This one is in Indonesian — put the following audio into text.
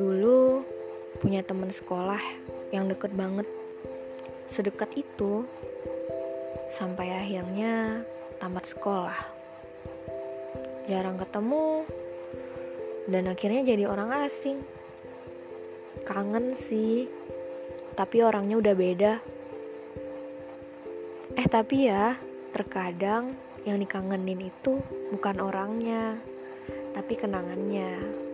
dulu punya teman sekolah yang deket banget. Sedekat itu sampai akhirnya tamat sekolah. Jarang ketemu dan akhirnya jadi orang asing. Kangen sih, tapi orangnya udah beda. Eh tapi ya, terkadang yang dikangenin itu bukan orangnya, tapi kenangannya.